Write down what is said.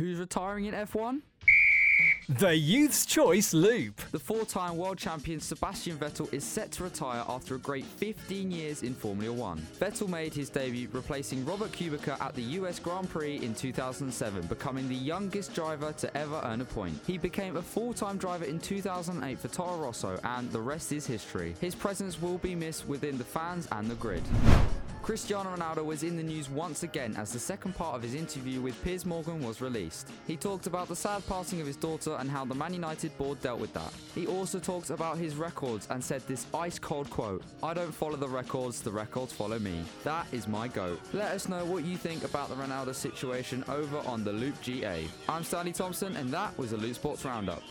Who's retiring in F1? The Youth's Choice Loop. The four time world champion Sebastian Vettel is set to retire after a great 15 years in Formula One. Vettel made his debut replacing Robert Kubica at the US Grand Prix in 2007, becoming the youngest driver to ever earn a point. He became a full time driver in 2008 for Toro Rosso, and the rest is history. His presence will be missed within the fans and the grid. Cristiano Ronaldo was in the news once again as the second part of his interview with Piers Morgan was released. He talked about the sad passing of his daughter and how the Man United board dealt with that. He also talked about his records and said this ice cold quote I don't follow the records, the records follow me. That is my goat. Let us know what you think about the Ronaldo situation over on the Loop GA. I'm Stanley Thompson, and that was the Loop Sports Roundup.